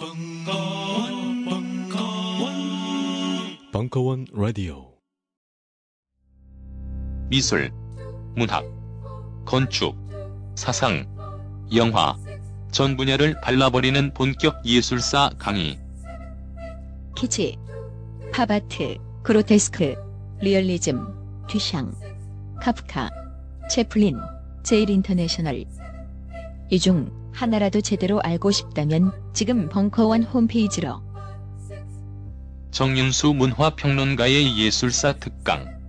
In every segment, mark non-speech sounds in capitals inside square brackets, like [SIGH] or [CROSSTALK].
벙커원, 벙커원, 벙커원 라디오. 미술, 문학, 건축, 사상, 영화, 전 분야를 발라버리는 본격 예술사 강의. 키치, 팝아트, 그로테스크, 리얼리즘, 듀샹, 카프카, 채플린, 제일 인터내셔널. 이중 하나라도 제대로 알고 싶다면 지금 벙커원 홈페이지로 정윤수 문화평론가의 예술사 특강.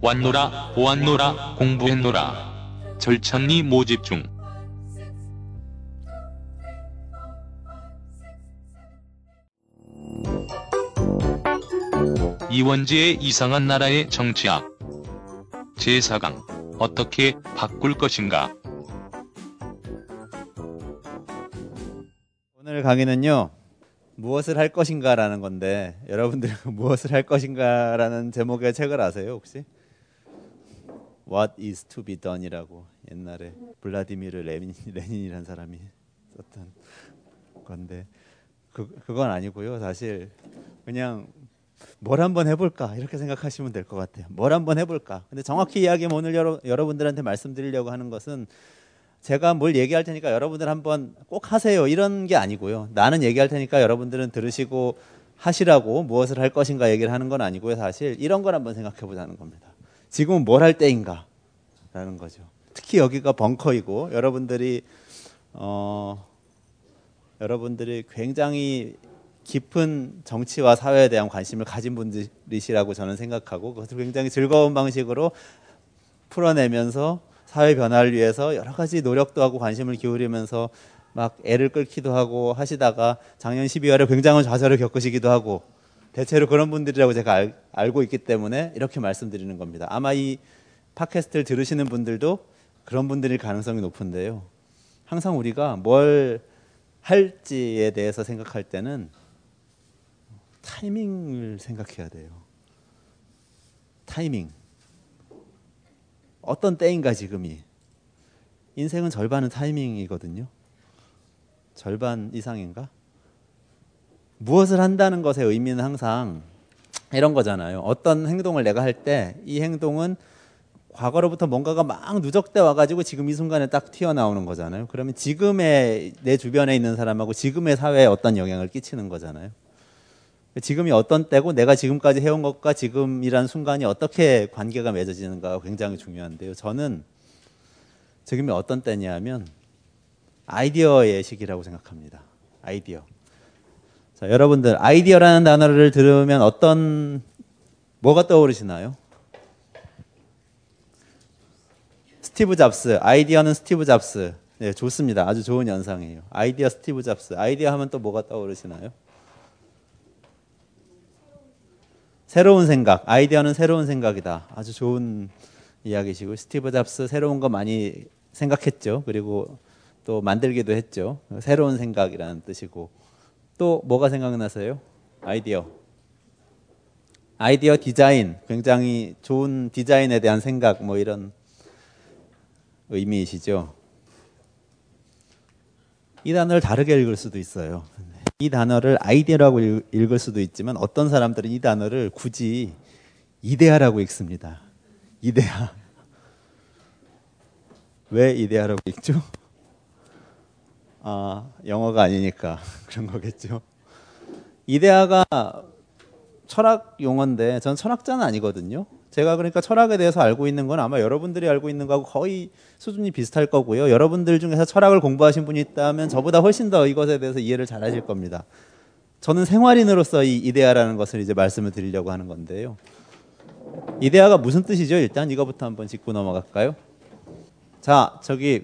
왔노라, 보았노라, 공부했노라. 절찬리 모집 중. 이원지의 이상한 나라의 정치학. 제4강. 어떻게 바꿀 것인가? 오늘 강의는요. 무엇을 할 것인가라는 건데 여러분들 [LAUGHS] 무엇을 할 것인가라는 제목의 책을 아세요 혹시? What is to be done이라고 옛날에 블라디미르 레닌, [LAUGHS] 레닌이라는 사람이 썼던 건데 그 그건 아니고요 사실 그냥 뭘 한번 해볼까 이렇게 생각하시면 될 것 같아요. 뭘 한번 해볼까. 근데 정확히 이야기하면 오늘 여러, 여러분들한테 말씀드리려고 하는 것은 제가 뭘 얘기할 테니까 여러분들 한번 꼭 하세요 이런 게 아니고요. 나는 얘기할 테니까 여러분들은 들으시고 하시라고 무엇을 할 것인가 얘기를 하는 건 아니고요. 사실 이런 걸 한번 생각해 보자는 겁니다. 지금은 뭘 할 때인가? 라는 거죠. 특히 여기가 벙커이고 여러분들이 어 여러분들이 굉장히 깊은 정치와 사회에 대한 관심을 가진 분들이시라고 저는 생각하고 그것을 굉장히 즐거운 방식으로 풀어내면서 사회 변화를 위해서 여러 가지 노력도 하고 관심을 기울이면서 막 애를 끌기도 하고 하시다가 작년 12월에 굉장한 좌절을 겪으시기도 하고 대체로 그런 분들이라고 제가 알, 알고 있기 때문에 이렇게 말씀드리는 겁니다. 아마 이 팟캐스트를 들으시는 분들도 그런 분들일 가능성이 높은데요. 항상 우리가 뭘 할지에 대해서 생각할 때는 타이밍을 생각해야 돼요. 타이밍. 어떤 때인가 지금이. 인생은 절반은 타이밍이거든요. 절반 이상인가? 무엇을 한다는 것의 의미는 항상 이런 거잖아요. 어떤 행동을 내가 할 때 이 행동은 과거로부터 뭔가가 막 누적돼 와가지고 지금 이 순간에 딱 튀어나오는 거잖아요. 그러면 지금의 내 주변에 있는 사람하고 지금의 사회에 어떤 영향을 끼치는 거잖아요. 지금이 어떤 때고 내가 지금까지 해온 것과 지금이란 순간이 어떻게 관계가 맺어지는가가 굉장히 중요한데요. 저는 지금이 어떤 때냐면 아이디어의 시기라고 생각합니다. 아이디어. 자, 여러분들 아이디어라는 단어를 들으면 어떤 뭐가 떠오르시나요? 스티브 잡스. 아이디어는 스티브 잡스. 네, 좋습니다. 아주 좋은 연상이에요. 아이디어 스티브 잡스. 아이디어 하면 또 뭐가 떠오르시나요? 새로운 생각, 아이디어는 새로운 생각이다. 아주 좋은 이야기시고 스티브 잡스 새로운 거 많이 생각했죠. 그리고 또 만들기도 했죠. 새로운 생각이라는 뜻이고 또 뭐가 생각나세요? 아이디어. 아이디어 디자인, 굉장히 좋은 디자인에 대한 생각 뭐 이런 의미이시죠. 이 단어를 다르게 읽을 수도 있어요. 이 단어를 아이디어라고 읽을 수도 있지만 어떤 사람들은 이 단어를 굳이 이데아라고 읽습니다. 이데아. 왜 이데아라고 읽죠? 아, 영어가 아니니까 [LAUGHS] 그런 거겠죠. 이데아가 철학 용어인데 전 철학자는 아니거든요. 제가 그러니까 철학에 대해서 알고 있는 건 아마 여러분들이 알고 있는 거하고 거의 수준이 비슷할 거고요. 여러분들 중에서 철학을 공부하신 분이 있다면 저보다 훨씬 더 이것에 대해서 이해를 잘 하실 겁니다. 저는 생활인으로서 이 이데아라는 것을 이제 말씀을 드리려고 하는 건데요. 이데아가 무슨 뜻이죠? 일단 이거부터 한번 짚고 넘어갈까요? 자, 저기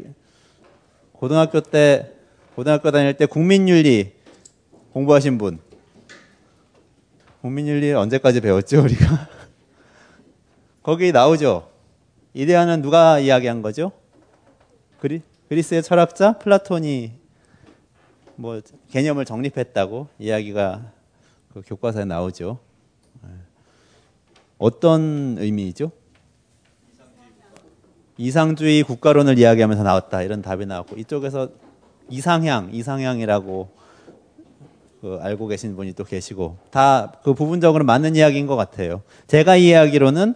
고등학교 때 고등학교 다닐 때 국민윤리 공부하신 분. 국민윤리 언제까지 배웠죠, 우리가? 거기 나오죠. 이데아는 누가 이야기한 거죠? 그리, 그리스의 철학자 플라톤이 뭐 개념을 정립했다고 이야기가 그 교과서에 나오죠. 어떤 의미이죠? 이상주의 국가론을 이야기하면서 나왔다 이런 답이 나왔고 이쪽에서 이상향, 이상향이라고 그 알고 계신 분이 또 계시고 다 그 부분적으로 맞는 이야기인 것 같아요. 제가 이해하기로는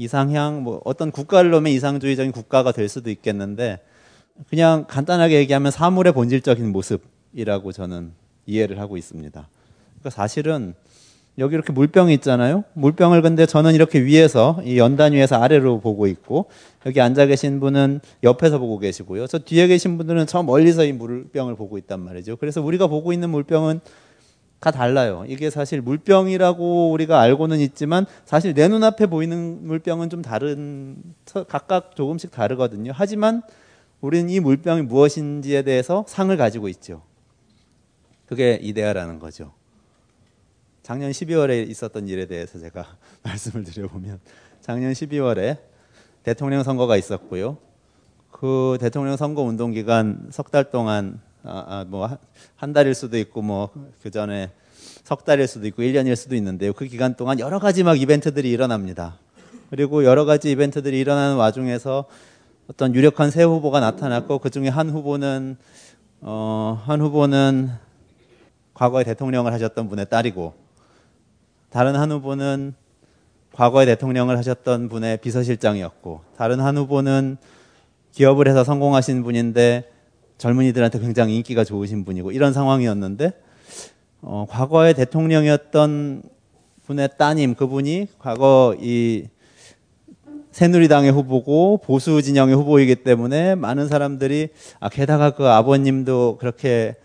이상향 뭐 어떤 국가를 놓으면 이상주의적인 국가가 될 수도 있겠는데 그냥 간단하게 얘기하면 사물의 본질적인 모습이라고 저는 이해를 하고 있습니다. 그러니까 사실은 여기 이렇게 물병이 있잖아요. 물병을 근데 저는 이렇게 위에서 이 연단 위에서 아래로 보고 있고 여기 앉아 계신 분은 옆에서 보고 계시고요. 저 뒤에 계신 분들은 저 멀리서 이 물병을 보고 있단 말이죠. 그래서 우리가 보고 있는 물병은 다 달라요. 이게 사실 물병이라고 우리가 알고는 있지만 사실 내 눈앞에 보이는 물병은 좀 다른 각각 조금씩 다르거든요. 하지만 우리는 이 물병이 무엇인지에 대해서 상을 가지고 있죠. 그게 이데아라는 거죠. 작년 12월에 있었던 일에 대해서 제가 [LAUGHS] 말씀을 드려보면 작년 12월에 대통령 선거가 있었고요. 그 대통령 선거 운동 기간 석 달 동안 아, 아, 뭐한 달일 수도 있고 뭐 그 전에 석 달일 수도 있고 1년일 수도 있는데요. 그 기간 동안 여러 가지 막 이벤트들이 일어납니다. 그리고 여러 가지 이벤트들이 일어나는 와중에서 어떤 유력한 새 후보가 나타났고 그 중에 한 후보는 어, 한 후보는 과거에 대통령을 하셨던 분의 딸이고 다른 한 후보는 과거에 대통령을 하셨던 분의 비서실장이었고 다른 한 후보는 기업을 해서 성공하신 분인데 젊은이들한테 굉장히 인기가 좋으신 분이고 이런 상황이었는데 어, 과거에 대통령이었던 분의 따님 그분이 과거 이 새누리당의 후보고 보수 진영의 후보이기 때문에 많은 사람들이 아 게다가 그 아버님도 그렇게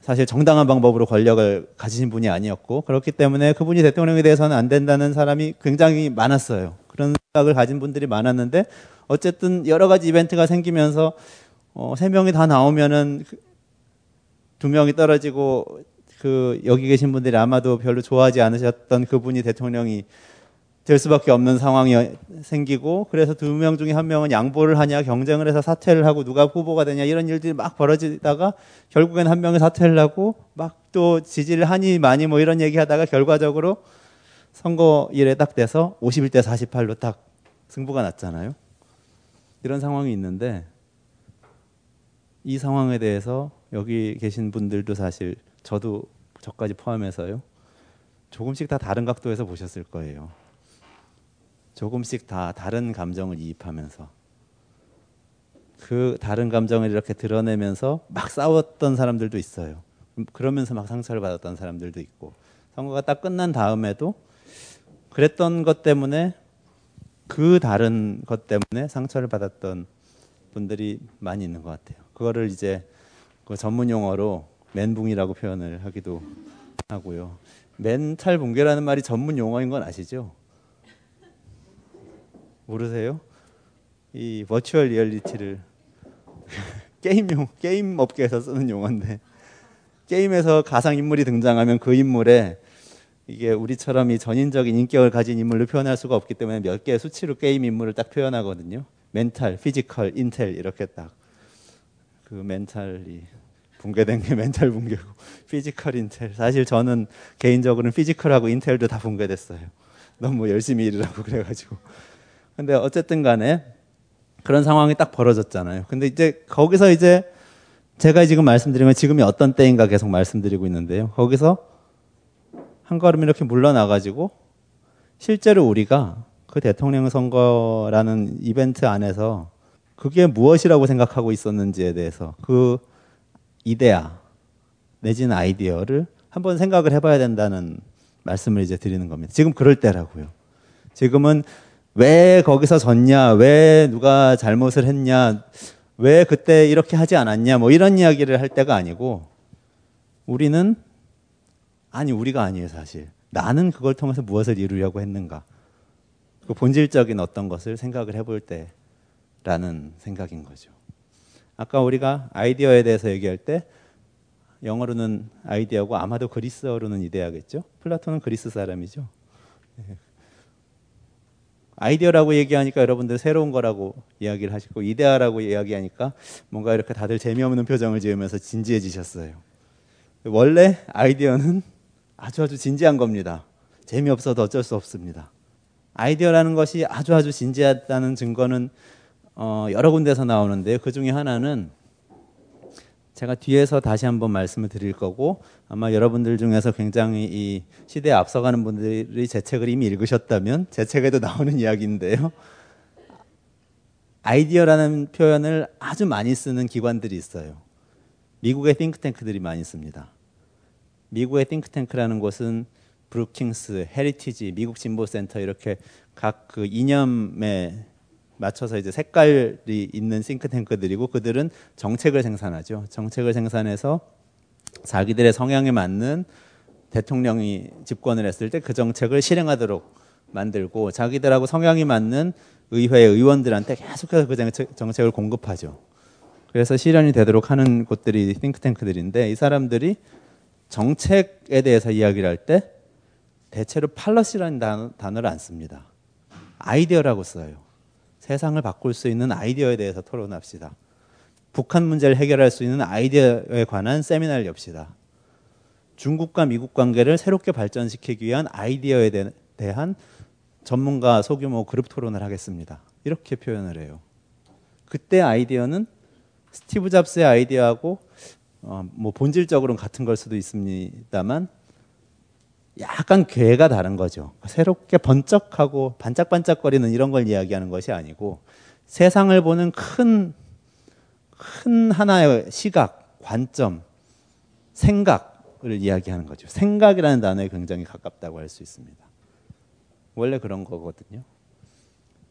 사실 정당한 방법으로 권력을 가지신 분이 아니었고 그렇기 때문에 그분이 대통령이 돼서는 안 된다는 사람이 굉장히 많았어요. 그런 생각을 가진 분들이 많았는데 어쨌든 여러 가지 이벤트가 생기면서 어, 세 명이 다 나오면은 그두 명이 떨어지고 그 여기 계신 분들이 아마도 별로 좋아하지 않으셨던 그분이 대통령이 될 수밖에 없는 상황이 생기고 그래서 두 명 중에 한 명은 양보를 하냐 경쟁을 해서 사퇴를 하고 누가 후보가 되냐 이런 일들이 막 벌어지다가 결국엔 한 명이 사퇴를 하고 막 또 지지를 하니 많이 뭐 이런 얘기하다가 결과적으로 선거일에 딱 돼서 51대 48로 딱 승부가 났잖아요. 이런 상황이 있는데 이 상황에 대해서 여기 계신 분들도 사실 저도 저까지 포함해서요. 조금씩 다 다른 각도에서 보셨을 거예요. 조금씩 다 다른 감정을 이입하면서 그 다른 감정을 이렇게 드러내면서 막 싸웠던 사람들도 있어요. 그러면서 막 상처를 받았던 사람들도 있고 선거가 딱 끝난 다음에도 그랬던 것 때문에 그 다른 것 때문에 상처를 받았던 분들이 많이 있는 것 같아요. 그거를 이제 그 전문 용어로 멘붕이라고 표현을 하기도 하고요. 멘탈 붕괴라는 말이 전문 용어인 건 아시죠? 모르세요? 이 virtual reality를 게임용 게임 업계에서 쓰는 용어인데 게임에서 가상 인물이 등장하면 그 인물에 이게 우리처럼 이 전인적인 인격을 가진 인물로 표현할 수가 없기 때문에 몇 개의 수치로 게임 인물을 딱 표현하거든요. mental, physical, intel 이렇게 딱 그 멘탈이 붕괴된 게 [LAUGHS] 멘탈 붕괴고 physical intel 사실 저는 개인적으로는 physical하고 intel도 다 붕괴됐어요. 너무 열심히 일을 하고 [LAUGHS] 그래가지고 근데 어쨌든 간에 그런 상황이 딱 벌어졌잖아요. 근데 이제 거기서 이제 제가 지금 말씀드린 건 지금이 어떤 때인가 계속 말씀드리고 있는데요. 거기서 한 걸음 이렇게 물러나가지고 실제로 우리가 그 대통령 선거라는 이벤트 안에서 그게 무엇이라고 생각하고 있었는지에 대해서 그 이데아 내지는 아이디어를 한번 생각을 해봐야 된다는 말씀을 이제 드리는 겁니다. 지금 그럴 때라고요. 지금은 왜 거기서 졌냐, 왜 누가 잘못을 했냐, 왜 그때 이렇게 하지 않았냐, 뭐 이런 이야기를 할 때가 아니고 우리는 아니 우리가 아니에요 사실. 나는 그걸 통해서 무엇을 이루려고 했는가. 그 본질적인 어떤 것을 생각을 해볼 때 라는 생각인 거죠. 아까 우리가 아이디어에 대해서 얘기할 때 영어로는 아이디어고 아마도 그리스어로는 이데아겠죠. 플라톤은 그리스 사람이죠. 네. 아이디어라고 얘기하니까 여러분들 새로운 거라고 이야기를 하시고 이데아라고 이야기하니까 뭔가 이렇게 다들 재미없는 표정을 지으면서 진지해지셨어요. 원래 아이디어는 아주 아주 진지한 겁니다. 재미없어도 어쩔 수 없습니다. 아이디어라는 것이 아주 아주 진지하다는 증거는 어, 여러 군데서 나오는데요. 그 중에 하나는 제가 뒤에서 다시 한번 말씀을 드릴 거고 아마 여러분들 중에서 굉장히 이 시대에 앞서가는 분들이 제 책을 이미 읽으셨다면 제 책에도 나오는 이야기인데요. 아이디어라는 표현을 아주 많이 쓰는 기관들이 있어요. 미국의 띵크탱크들이 많이 씁니다. 미국의 띵크탱크라는 곳은 브루킹스, 헤리티지, 미국 진보센터 이렇게 각 그 이념에 맞춰서 이제 색깔이 있는 싱크탱크들이고 그들은 정책을 생산하죠. 정책을 생산해서 자기들의 성향에 맞는 대통령이 집권을 했을 때 그 정책을 실행하도록 만들고 자기들하고 성향이 맞는 의회 의원들한테 계속해서 그 정책, 정책을 공급하죠. 그래서 실현이 되도록 하는 곳들이 싱크탱크들인데 이 사람들이 정책에 대해서 이야기를 할 때 대체로 팔러시라는 단어, 를 안 씁니다. 아이디어라고 써요. 세상을 바꿀 수 있는 아이디어에 대해서 토론합시다. 북한 문제를 해결할 수 있는 아이디어에 관한 세미나를 엽시다. 중국과 미국 관계를 새롭게 발전시키기 위한 아이디어에 대한 전문가 소규모 그룹 토론을 하겠습니다. 이렇게 표현을 해요. 그때 아이디어는 스티브 잡스의 아이디어하고 어, 뭐 본질적으로는 같은 걸 수도 있습니다만 약간 괴가 다른 거죠. 새롭게 번쩍하고 반짝반짝거리는 이런 걸 이야기하는 것이 아니고 세상을 보는 큰, 큰 하나의 시각, 관점, 생각을 이야기하는 거죠. 생각이라는 단어에 굉장히 가깝다고 할 수 있습니다. 원래 그런 거거든요.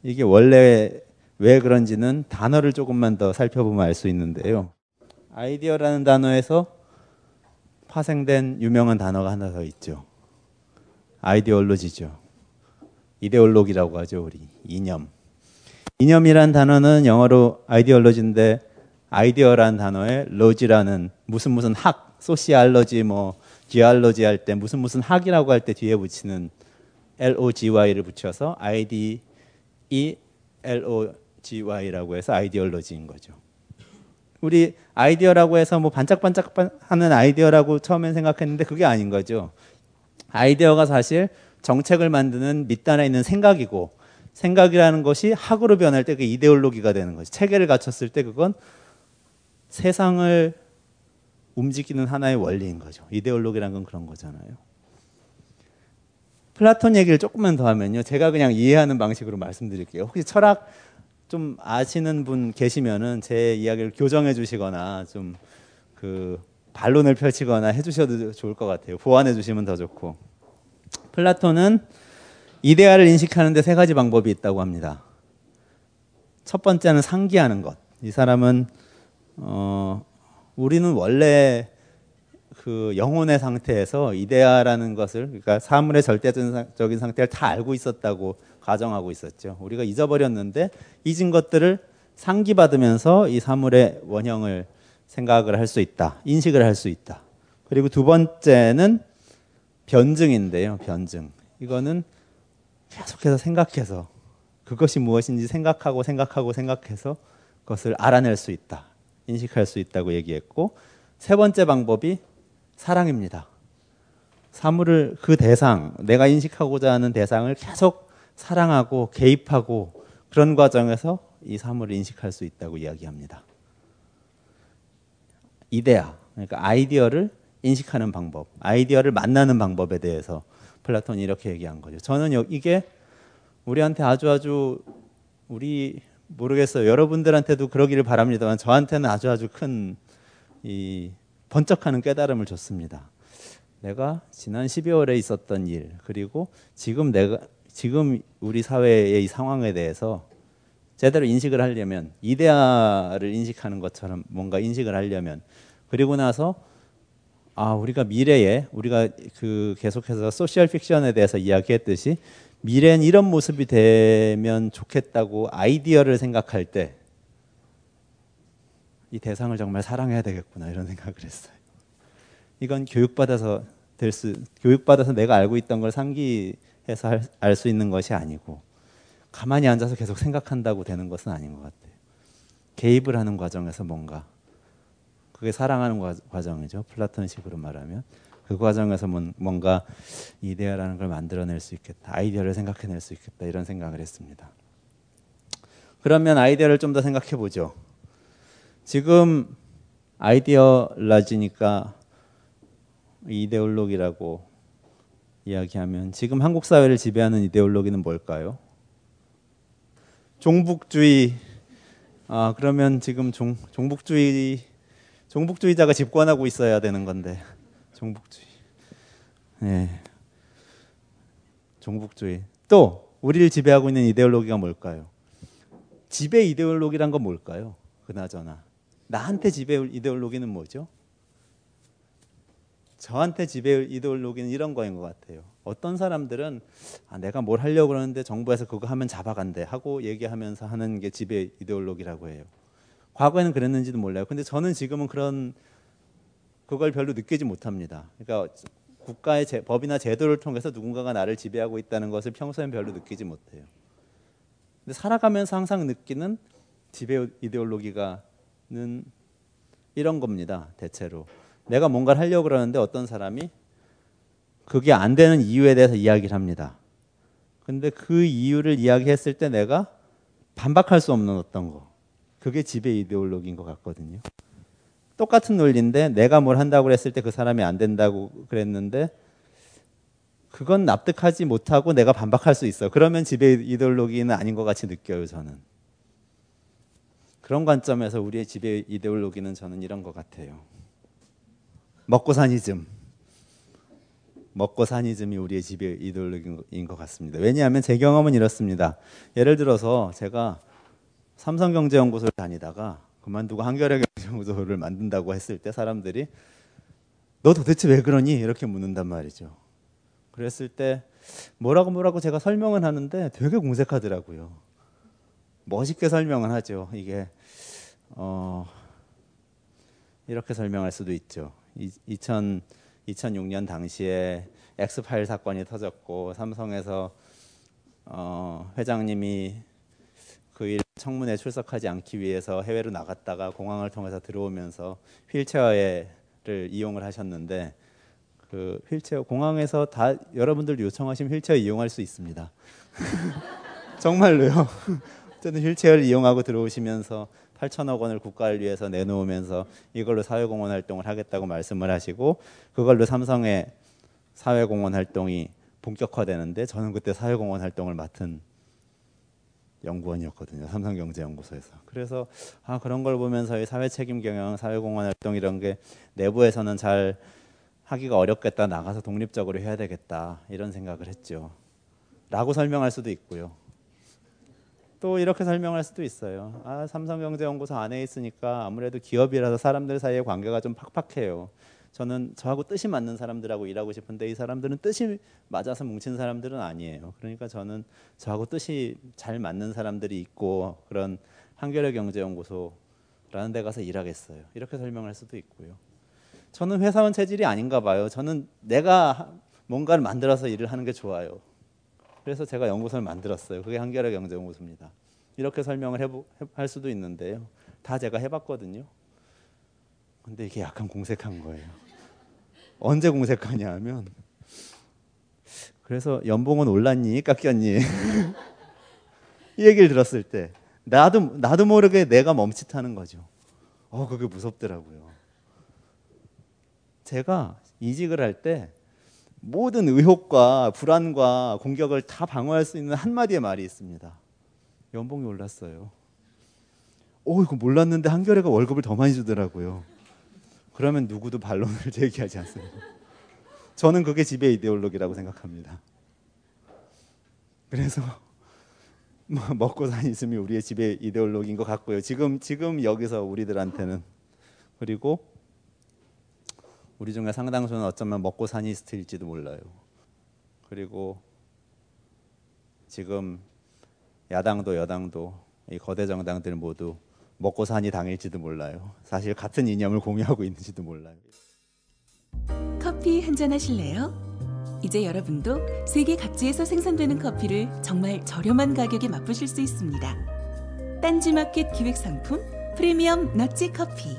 이게 원래 왜 그런지는 단어를 조금만 더 살펴보면 알 수 있는데요. 아이디어라는 단어에서 파생된 유명한 단어가 하나 더 있죠. 아이디올로지죠. 이데올로기라고 하죠, 우리. 이념. 이념이란 단어는 영어로 ideology인데 아이디어라는 단어에 logy라는 무슨 무슨 학, sociology 뭐 지알러지 할 때 무슨 무슨 학이라고 할 때 뒤에 붙이는 LOGY를 붙여서 IDEOLOGY라고 해서 ideology인 거죠. 우리 아이디어라고 해서 뭐 반짝반짝 하는 아이디어라고 처음엔 생각했는데 그게 아닌 거죠. 아이디어가 사실 정책을 만드는 밑단에 있는 생각이고 생각이라는 것이 학으로 변할 때 그 이데올로기가 되는 거죠. 체계를 갖췄을 때 그건 세상을 움직이는 하나의 원리인 거죠. 이데올로기라는 건 그런 거잖아요. 플라톤 얘기를 조금만 더 하면요. 제가 그냥 이해하는 방식으로 말씀드릴게요. 혹시 철학 좀 아시는 분 계시면은 제 이야기를 교정해 주시거나 좀 그 반론을 펼치거나 해 주셔도 좋을 것 같아요. 보완해 주시면 더 좋고. 플라톤은 이데아를 인식하는 데 세 가지 방법이 있다고 합니다. 첫 번째는 상기하는 것. 이 사람은 어 우리는 원래 그 영혼의 상태에서 이데아라는 것을 그러니까 사물의 절대적인 상태를 다 알고 있었다고 가정하고 있었죠. 우리가 잊어버렸는데 잊은 것들을 상기받으면서 이 사물의 원형을 생각을 할 수 있다. 인식을 할 수 있다. 그리고 두 번째는 변증인데요. 변증. 이거는 계속해서 생각해서 그것이 무엇인지 생각하고 생각하고 생각해서 그것을 알아낼 수 있다. 인식할 수 있다고 얘기했고 세 번째 방법이 사랑입니다. 사물을 그 대상, 내가 인식하고자 하는 대상을 계속 사랑하고 개입하고 그런 과정에서 이 사물을 인식할 수 있다고 이야기합니다. 이데아, 그러니까 아이디어를 인식하는 방법, 아이디어를 만나는 방법에 대해서 플라톤이 이렇게 얘기한 거죠. 저는 이게 우리한테 아주 아주 우리 모르겠어요. 여러분들한테도 그러기를 바랍니다만 저한테는 아주 아주 큰 이 번쩍하는 깨달음을 줬습니다. 내가 지난 12월에 있었던 일 그리고 지금 내가 지금 우리 사회의 이 상황에 대해서 제대로 인식을 하려면 이데아를 인식하는 것처럼 뭔가 인식을 하려면 그리고 나서 아 우리가 미래에 우리가 그 계속해서 소셜 픽션에 대해서 이야기했듯이 미래는 이런 모습이 되면 좋겠다고 아이디어를 생각할 때 이 대상을 정말 사랑해야 되겠구나 이런 생각을 했어요. 이건 교육받아서 될 수, 교육받아서 내가 알고 있던 걸 상기해서 알 수 있는 것이 아니고 가만히 앉아서 계속 생각한다고 되는 것은 아닌 것 같아요. 개입을 하는 과정에서 뭔가 그게 사랑하는 과 정이죠. 플라톤식으로 말하면 그 과정에서 뭔가 이데아라는 걸 만들어낼 수 있겠다. 아이디어를 생각해낼 수 있겠다. 이런 생각을 했습니다. 그러면 아이디어를 좀 더 생각해 보죠. 지금 아이디어 라지니까 이데올로기라고 이야기하면 지금 한국 사회를 지배하는 이데올로기는 뭘까요? 종북주의. 아 그러면 지금 종, 종북주의 종북주의자가 집권하고 있어야 되는 건데 종북주의. 네. 종북주의. 또 우리를 지배하고 있는 이데올로기가 뭘까요? 지배 이데올로기란 건 뭘까요? 그나저나 나한테 지배 이데올로기는 뭐죠? 저한테 지배 이데올로기는 이런 거인 것 같아요. 어떤 사람들은 아, 내가 뭘 하려고 그러는데 정부에서 그거 하면 잡아간대 하고 얘기하면서 하는 게 지배 이데올로기라고 해요. 과거에는 그랬는지도 몰라요. 근데 저는 지금은 그런 그걸 별로 느끼지 못합니다. 그러니까 국가의 제, 법이나 제도를 통해서 누군가가 나를 지배하고 있다는 것을 평소엔 별로 느끼지 못해요. 근데 살아가면서 항상 느끼는 지배 이데올로기가는 이런 겁니다. 대체로 내가 뭔가를 하려고 그러는데 어떤 사람이 그게 안 되는 이유에 대해서 이야기를 합니다. 근데 그 이유를 이야기했을 때 내가 반박할 수 없는 어떤 거. 그게 지배 이데올로기인 것 같거든요. 똑같은 논리인데 내가 뭘 한다고 그랬을 때 그 사람이 안 된다고 그랬는데 그건 납득하지 못하고 내가 반박할 수 있어. 그러면 지배 이데올로기는 아닌 것 같이 느껴요, 저는. 그런 관점에서 우리의 지배 이데올로기는 저는 이런 것 같아요. 먹고 사니즘. 먹고 사니즘이 우리의 지배 이데올로기인 것 같습니다. 왜냐하면 제 경험은 이렇습니다. 예를 들어서 제가 삼성경제연구소를 다니다가 그만두고 한겨레경제연구소를 만든다고 했을 때 사람들이 너 도대체 왜 그러니? 이렇게 묻는단 말이죠. 그랬을 때 뭐라고 뭐라고 제가 설명은 하는데 되게 공색하더라고요. 멋있게 설명은 하죠. 이게 어 이렇게 설명할 수도 있죠. 2000, 2006년 당시에 엑스파일 사건이 터졌고 삼성에서 어, 회장님이 그일 청문회 출석하지 않기 위해서 해외로 나갔다가 공항을 통해서 들어오면서 휠체어를 이용을 하셨는데 그 휠체어 공항에서 다 여러분들 요청하시면 휠체어 이용할 수 있습니다. [LAUGHS] 정말로요. [LAUGHS] 저는 휠체어를 이용하고 들어오시면서 8천억 원을 국가를 위해서 내놓으면서 이걸로 사회공헌 활동을 하겠다고 말씀을 하시고 그걸로 삼성의 사회공헌 활동이 본격화되는데 저는 그때 사회공헌 활동을 맡은 연구원이었거든요. 삼성경제연구소에서. 그래서 아 그런 걸 보면서 이 사회 책임 경영, 사회 공헌 활동 이런 게 내부에서는 잘 하기가 어렵겠다. 나가서 독립적으로 해야 되겠다. 이런 생각을 했죠. 라고 설명할 수도 있고요. 또 이렇게 설명할 수도 있어요. 아, 삼성경제연구소 안에 있으니까 아무래도 기업이라서 사람들 사이의 관계가 좀 팍팍해요. 저는 저하고 뜻이 맞는 사람들하고 일하고 싶은데 이 사람들은 뜻이 맞아서 뭉친 사람들은 아니에요. 그러니까 저는 저하고 뜻이 잘 맞는 사람들이 있고 그런 한겨레 경제연구소라는 데 가서 일하겠어요. 이렇게 설명할 수도 있고요. 저는 회사원 체질이 아닌가 봐요. 저는 내가 뭔가를 만들어서 일을 하는 게 좋아요. 그래서 제가 연구소를 만들었어요. 그게 한겨레 경제 연구소입니다. 이렇게 설명을 해보, 할 수도 있는데요. 다 제가 해봤거든요. 근데 이게 약간 공색한 거예요. 언제 공색하냐 하면 그래서 연봉은 올랐니 깎였니 [LAUGHS] 이 얘기를 들었을 때 나도 나도 모르게 내가 멈칫하는 거죠. 어 그게 무섭더라고요. 제가 이직을 할 때 모든 의혹과 불안과 공격을 다 방어할 수 있는 한마디의 말이 있습니다. 연봉이 올랐어요. 오, 이거 몰랐는데 한겨레가 월급을 더 많이 주더라고요. 그러면 누구도 반론을 [LAUGHS] 제기하지 않습니다. 저는 그게 지배 이데올로기라고 생각합니다. 그래서 [LAUGHS] 뭐 먹고 사니즘이 우리의 지배 이데올로기인 것 같고요. 지금 지금 여기서 우리들한테는 그리고 우리 중에 상당수는 어쩌면 먹고 사니스트일지도 몰라요. 그리고 지금 야당도 여당도 이 거대 정당들 모두 먹고 사니 당일지도 몰라요. 사실 같은 이념을 공유하고 있는지도 몰라요. 커피 한 잔 하실래요? 이제 여러분도 세계 각지에서 생산되는 커피를 정말 저렴한 가격에 맛보실 수 있습니다. 딴지마켓 기획 상품 프리미엄 너치 커피.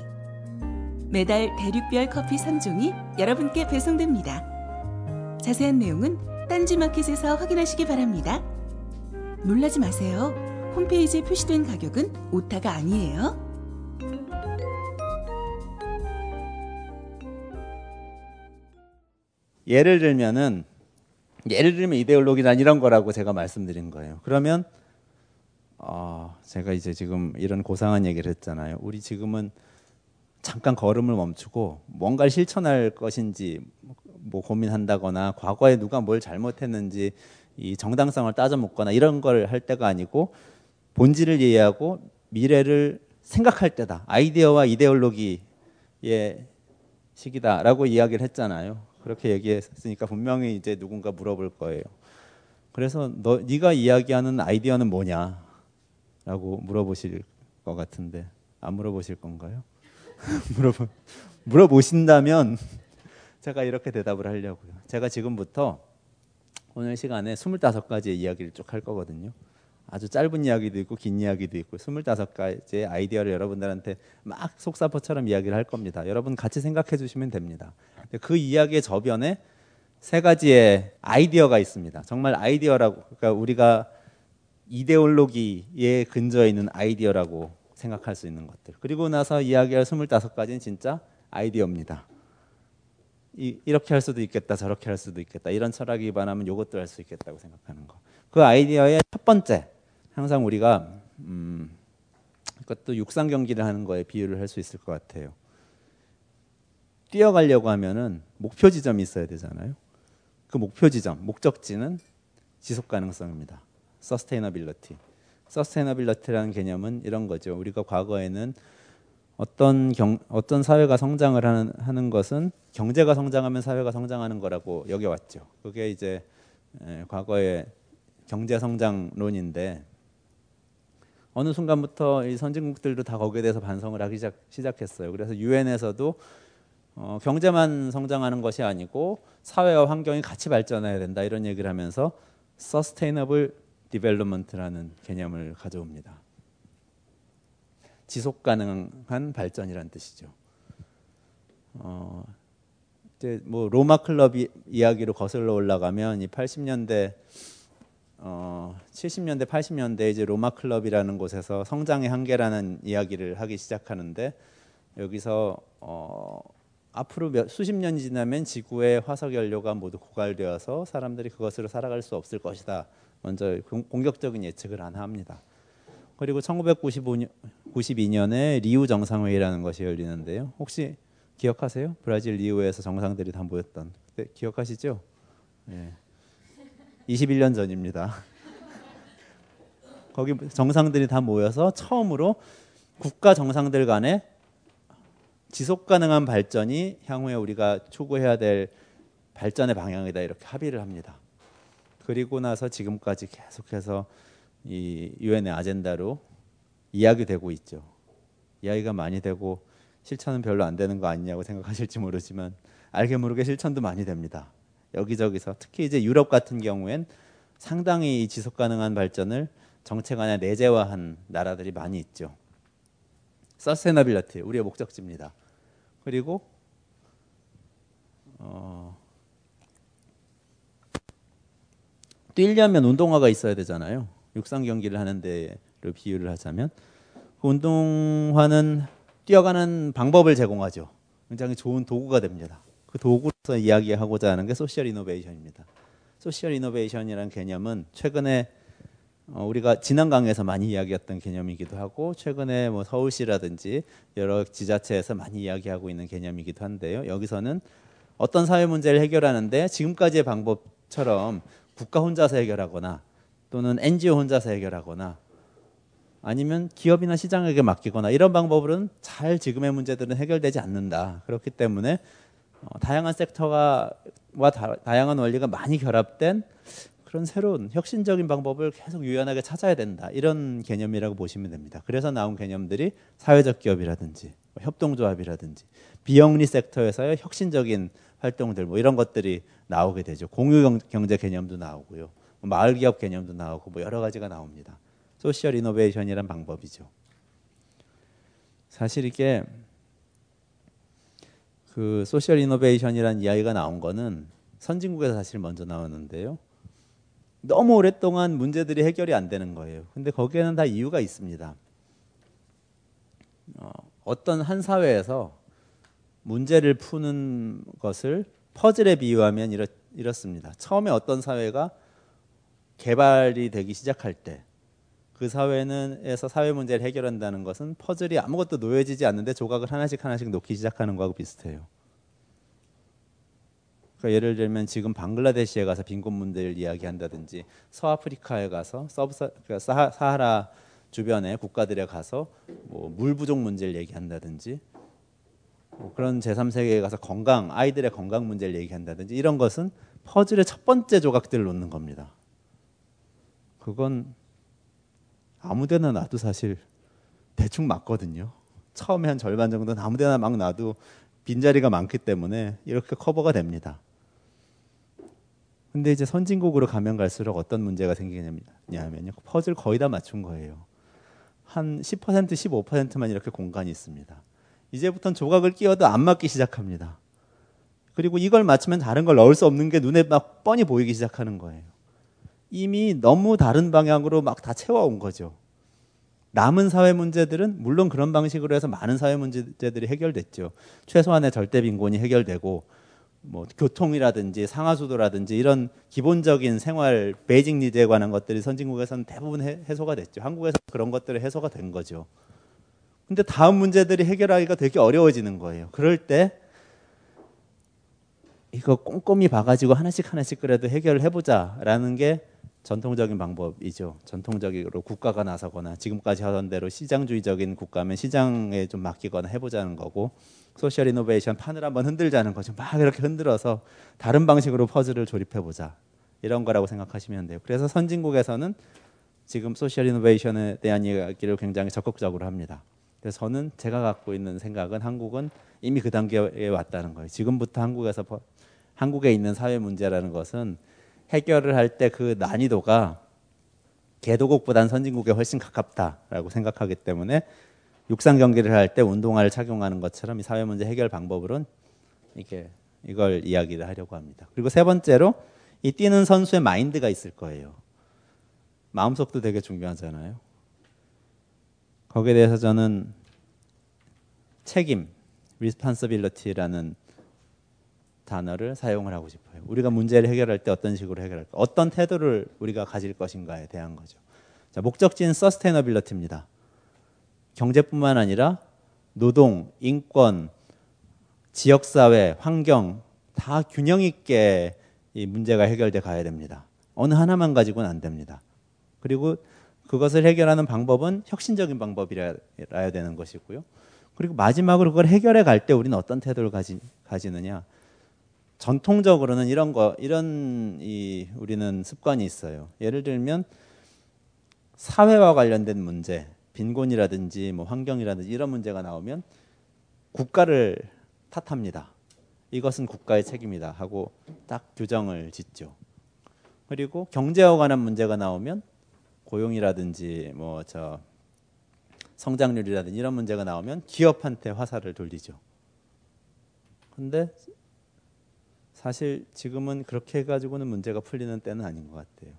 매달 대륙별 커피 3종이 여러분께 배송됩니다. 자세한 내용은 딴지마켓에서 확인하시기 바랍니다. 놀라지 마세요. 홈페이지에 표시된 가격은 오타가 아니에요. 예를 들면은 예를 들면 이데올로기란 이런 거라고 제가 말씀드린 거예요. 그러면 어, 제가 이제 지금 이런 고상한 얘기를 했잖아요. 우리 지금은 잠깐 걸음을 멈추고 뭔가를 실천할 것인지 뭐 고민한다거나 과거에 누가 뭘 잘못했는지 이 정당성을 따져 묻거나 이런 걸 할 때가 아니고 본질을 이해하고 미래를 생각할 때다. 아이디어와 이데올로기의 시기다라고 이야기를 했잖아요. 그렇게 얘기했으니까 분명히 이제 누군가 물어볼 거예요. 그래서 너 네가 이야기하는 아이디어는 뭐냐? 라고 물어보실 것 같은데 안 물어보실 건가요? [LAUGHS] 물어보, 물어보신다면 제가 이렇게 대답을 하려고요. 제가 지금부터 오늘 시간에 25가지의 이야기를 쭉 할 거거든요. 아주 짧은 이야기도 있고 긴 이야기도 있고 25가지의 아이디어를 여러분들한테 막 속사포처럼 이야기를 할 겁니다. 여러분 같이 생각해 주시면 됩니다. 그 이야기의 저변에 세 가지의 아이디어가 있습니다. 정말 아이디어라고 그러니까 우리가 이데올로기에 근저에 있는 아이디어라고 생각할 수 있는 것들. 그리고 나서 이야기할 25가지는 진짜 아이디어입니다. 이, 이렇게 할 수도 있겠다, 저렇게 할 수도 있겠다. 이런 철학이 기반하면 이것도 할 수 있겠다고 생각하는 거. 그 아이디어의 첫 번째, 항상 우리가 음, 그것도 육상 경기를 하는 거에 비유를 할 수 있을 것 같아요. 뛰어가려고 하면은 목표 지점이 있어야 되잖아요. 그 목표 지점, 목적지는 지속 가능성입니다. Sustainability라는 개념은 이런 거죠. 우리가 과거에는 어떤 경, 어떤 사회가 성장을 하는, 하는 것은 경제가 성장하면 사회가 성장하는 거라고 여겨왔죠. 그게 이제 에, 과거의 경제 성장론인데 어느 순간부터 이 선진국들도 다 거기에 대해서 반성을 하기 시작, 시작했어요. 그래서 유엔에서도 어, 경제만 성장하는 것이 아니고 사회와 환경이 같이 발전해야 된다 이런 얘기를 하면서 development라는 개념을 가져옵니다. 지속 가능한 발전이란 뜻이죠. 어, 이제 뭐 로마 클럽 이야기로 거슬러 올라가면 이 80년대 어, 70년대 80년대 이제 로마 클럽이라는 곳에서 성장의 한계라는 이야기를 하기 시작하는데 여기서 어, 앞으로 몇, 수십 년이 지나면 지구의 화석 연료가 모두 고갈되어서 사람들이 그것으로 살아갈 수 없을 것이다. 먼저 공격적인 예측을 하나 합니다. 그리고 1995년 92년에 리우 정상회의라는 것이 열리는데요. 혹시 기억하세요? 브라질 리우에서 정상들이 다 모였던. 네, 기억하시죠? 예. 21년 전입니다. [LAUGHS] 거기 정상들이 다 모여서 처음으로 국가 정상들 간에 지속 가능한 발전이 향후에 우리가 추구해야 될 발전의 방향이다 이렇게 합의를 합니다. 그리고 나서 지금까지 계속해서 이 유엔의 아젠다로 이야기되고 있죠. 이야기가 많이 되고 실천은 별로 안 되는 거 아니냐고 생각하실지 모르지만 알게 모르게 실천도 많이 됩니다. 여기저기서 특히 이제 유럽 같은 경우엔 상당히 지속 가능한 발전을 정책 안에 내재화한 나라들이 많이 있죠. sustainability 우리의 목적지입니다. 그리고 어, 뛰려면 운동화가 있어야 되잖아요. 육상 경기를 하는 데를 비유를 하자면 그 운동화는 뛰어가는 방법을 제공하죠. 굉장히 좋은 도구가 됩니다. 그 도구로서 이야기하고자 하는 게 social innovation입니다. 소셜 이노베이션이라는 개념은 최근에 어, 우리가 지난 강에서 많이 이야기했던 개념이기도 하고 최근에 뭐 서울시라든지 여러 지자체에서 많이 이야기하고 있는 개념이기도 한데요. 여기서는 어떤 사회 문제를 해결하는데 지금까지의 방법처럼 국가 혼자서 해결하거나 또는 NGO 혼자서 해결하거나 아니면 기업이나 시장에게 맡기거나 이런 방법으로는 잘 지금의 문제들은 해결되지 않는다. 그렇기 때문에 어, 다양한 섹터가 와 다, 다양한 원리가 많이 결합된 그런 새로운 혁신적인 방법을 계속 유연하게 찾아야 된다. 이런 개념이라고 보시면 됩니다. 그래서 나온 개념들이 사회적 기업이라든지 뭐 협동조합이라든지 비영리 섹터에서의 혁신적인 활동들 뭐 이런 것들이 나오게 되죠. 공유 경제 개념도 나오고요. 뭐 마을 기업 개념도 나오고 뭐 여러 가지가 나옵니다. 소셜 이노베이션이란 방법이죠. 사실 이게 그 소셜 이노베이션이란 이야기가 나온 거는 선진국에서 사실 먼저 나오는데요. 너무 오랫동안 문제들이 해결이 안 되는 거예요. 근데 거기에는 다 이유가 있습니다. 어, 어떤 한 사회에서 문제를 푸는 것을 퍼즐에 비유하면 이렇, 이렇습니다. 처음에 어떤 사회가 개발이 되기 시작할 때 그 사회는에서 사회 문제를 해결한다는 것은 퍼즐이 아무것도 놓여지지 않는데 조각을 하나씩 하나씩 놓기 시작하는 거하고 비슷해요. 그러니까 예를 들면 지금 방글라데시에 가서 빈곤 문제를 이야기한다든지 서아프리카에 가서 서브사 그러니까 사하, 사하라 주변의 국가들에 가서 뭐 물 부족 문제를 얘기한다든지 뭐 그런 제3세계에 가서 건강 아이들의 건강 문제를 얘기한다든지 이런 것은 퍼즐의 첫 번째 조각들을 놓는 겁니다. 그건 아무데나 놔도 사실 대충 맞거든요. 처음에 한 절반 정도는 아무데나 막 놔도 빈자리가 많기 때문에 이렇게 커버가 됩니다. 근데 이제 선진국으로 가면 갈수록 어떤 문제가 생기냐면요. 퍼즐 거의 다 맞춘 거예요. 한 10% 15%만 이렇게 공간이 있습니다. 이제부터는 조각을 끼워도 안 맞기 시작합니다. 그리고 이걸 맞추면 다른 걸 넣을 수 없는 게 눈에 막 뻔히 보이기 시작하는 거예요. 이미 너무 다른 방향으로 막 다 채워온 거죠. 남은 사회 문제들은 물론 그런 방식으로 해서 많은 사회 문제들이 해결됐죠. 최소한의 절대 빈곤이 해결되고 뭐 교통이라든지 상하수도라든지 이런 기본적인 생활 베이직 니드에 관한 것들이 선진국에서는 대부분 해, 소가 됐죠. 한국에서 그런 것들이 해소가 된 거죠. 근데 다음 문제들이 해결하기가 되게 어려워지는 거예요. 그럴 때 이거 꼼꼼히 봐가지고 하나씩 하나씩 그래도 해결을 해보자라는 게 전통적인 방법이죠. 전통적으로 국가가 나서거나 지금까지 하던 대로 시장주의적인 국가면 시장에 좀 맡기거나 해보자는 거고 social innovation 판을 한번 흔들자는 거죠. 막 이렇게 흔들어서 다른 방식으로 퍼즐을 조립해 보자. 이런 거라고 생각하시면 돼요. 그래서 선진국에서는 지금 social innovation에 대한 이야기를 굉장히 적극적으로 합니다. 그래서 저는 제가 갖고 있는 생각은 한국은 이미 그 단계에 왔다는 거예요. 지금부터 한국에서 한국에 있는 사회 문제라는 것은 해결을 할 때 그 난이도가 개도국보다는 선진국에 훨씬 가깝다라고 생각하기 때문에 육상 경기를 할 때 운동화를 착용하는 것처럼 이 사회 문제 해결 방법으로는 이렇게 이걸 이야기를 하려고 합니다. 그리고 세 번째로 이 뛰는 선수의 마인드가 있을 거예요. 마음속도 되게 중요하잖아요. 거기에 대해서 저는 책임, responsibility라는 단어를 사용을 하고 싶어요. 우리가 문제를 해결할 때 어떤 식으로 해결할까? 어떤 태도를 우리가 가질 것인가에 대한 거죠. 자, 목적지는 서스테너빌리티입니다. 경제뿐만 아니라 노동, 인권, 지역사회, 환경 다 균형 있게 이 문제가 해결돼 가야 됩니다. 어느 하나만 가지고는 안 됩니다. 그리고 그것을 해결하는 방법은 혁신적인 방법이라야 되는 것이고요. 그리고 마지막으로 그걸 해결해 갈 때 우리는 어떤 태도를 가지, 가지느냐. 전통적으로는 이런 거, 이런 이 우리는 습관이 있어요. 예를 들면 사회와 관련된 문제, 빈곤이라든지 뭐 환경이라든지 이런 문제가 나오면 국가를 탓합니다. 이것은 국가의 책임이다 하고 딱 규정을 짓죠. 그리고 경제와 관한 문제가 나오면 고용이라든지 뭐 저 성장률이라든지 이런 문제가 나오면 기업한테 화살을 돌리죠. 근데 사실 지금은 그렇게 해가지고는 문제가 풀리는 때는 아닌 것 같아요.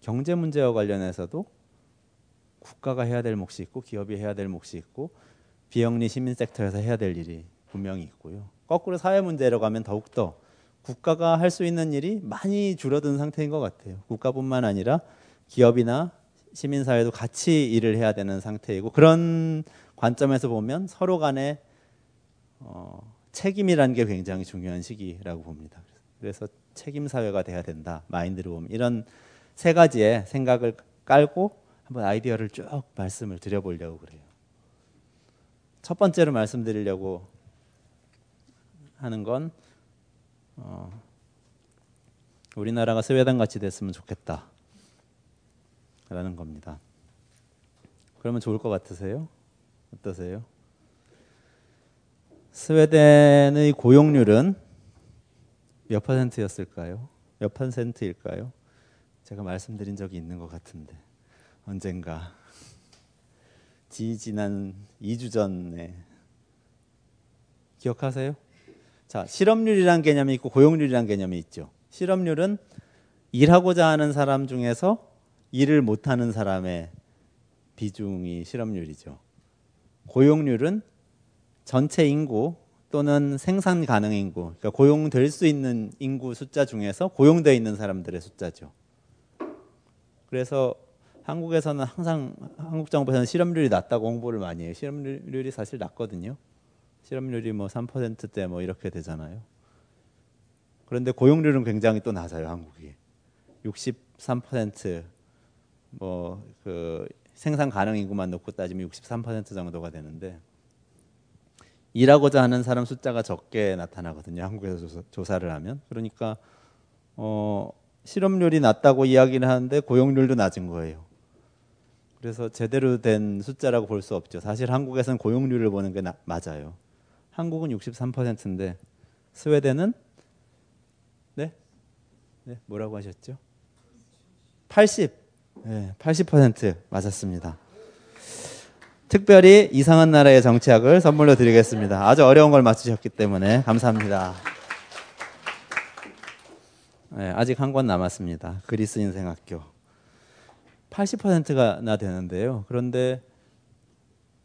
경제 문제와 관련해서도 국가가 해야 될 몫이 있고 기업이 해야 될 몫이 있고 비영리 시민 섹터에서 해야 될 일이 분명히 있고요. 거꾸로 사회 문제로 가면 더욱더 국가가 할 수 있는 일이 많이 줄어든 상태인 것 같아요. 국가뿐만 아니라 기업이나 시민사회도 같이 일을 해야 되는 상태이고 그런 관점에서 보면 서로 간에 어, 책임이라는 게 굉장히 중요한 시기라고 봅니다. 그래서 책임 사회가 돼야 된다. 마인드로 보면 이런 세 가지의 생각을 깔고 한번 아이디어를 쭉 말씀을 드려보려고 그래요. 첫 번째로 말씀드리려고 하는 건 어, 우리나라가 스웨덴 같이 됐으면 좋겠다. 라는 겁니다. 그러면 좋을 것 같으세요? 어떠세요? 스웨덴의 고용률은 몇 퍼센트였을까요? 몇 퍼센트일까요? 제가 말씀드린 적이 있는 것 같은데 언젠가 지지난 2주 전에 기억하세요? 자, 실업률이란 개념이 있고 고용률이란 개념이 있죠. 실업률은 일하고자 하는 사람 중에서 일을 못하는 사람의 비중이 실업률이죠. 고용률은 전체 인구 또는 생산 가능 인구, 그러니까 고용될 수 있는 인구 숫자 중에서 고용돼 있는 사람들의 숫자죠. 그래서 한국에서는 항상 한국 정부에서는 실업률이 낮다고 홍보를 많이 해요. 실업률이 사실 낮거든요. 실업률이 뭐 3%대 뭐 이렇게 되잖아요. 그런데 고용률은 굉장히 또 낮아요, 한국이. 63% 뭐 그 생산 가능 인구만 놓고 따지면 63% 정도가 되는데 일하고자 하는 사람 숫자가 적게 나타나거든요. 한국에서 조사, 를 하면. 그러니까 어 실업률이 낮다고 이야기를 하는데 고용률도 낮은 거예요. 그래서 제대로 된 숫자라고 볼 수 없죠. 사실 한국에서는 고용률을 보는 게 나, 맞아요. 한국은 63%인데 스웨덴은 네? 네, 뭐라고 하셨죠? 80. 네, 80% 맞았습니다. 특별히 이상한 나라의 정치학을 선물로 드리겠습니다. 아주 어려운 걸 맞추셨기 때문에 감사합니다. 네, 아직 한 권 남았습니다. 그리스 인생학교. 80%가 나 되는데요. 그런데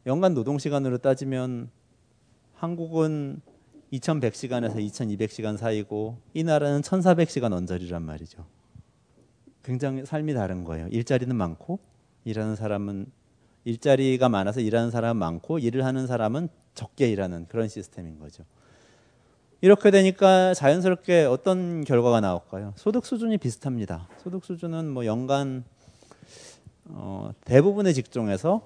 연간 노동 시간으로 따지면 한국은 2100시간에서 2200시간 사이고 이 나라는 1400시간 언저리란 말이죠. 굉장히 삶이 다른 거예요. 일자리는 많고 일하는 사람은 일자리가 많아서 일하는 사람은 많고 일을 하는 사람은 적게 일하는 그런 시스템인 거죠. 이렇게 되니까 자연스럽게 어떤 결과가 나올까요? 소득 수준이 비슷합니다. 소득 수준은 뭐 연간 어, 대부분의 직종에서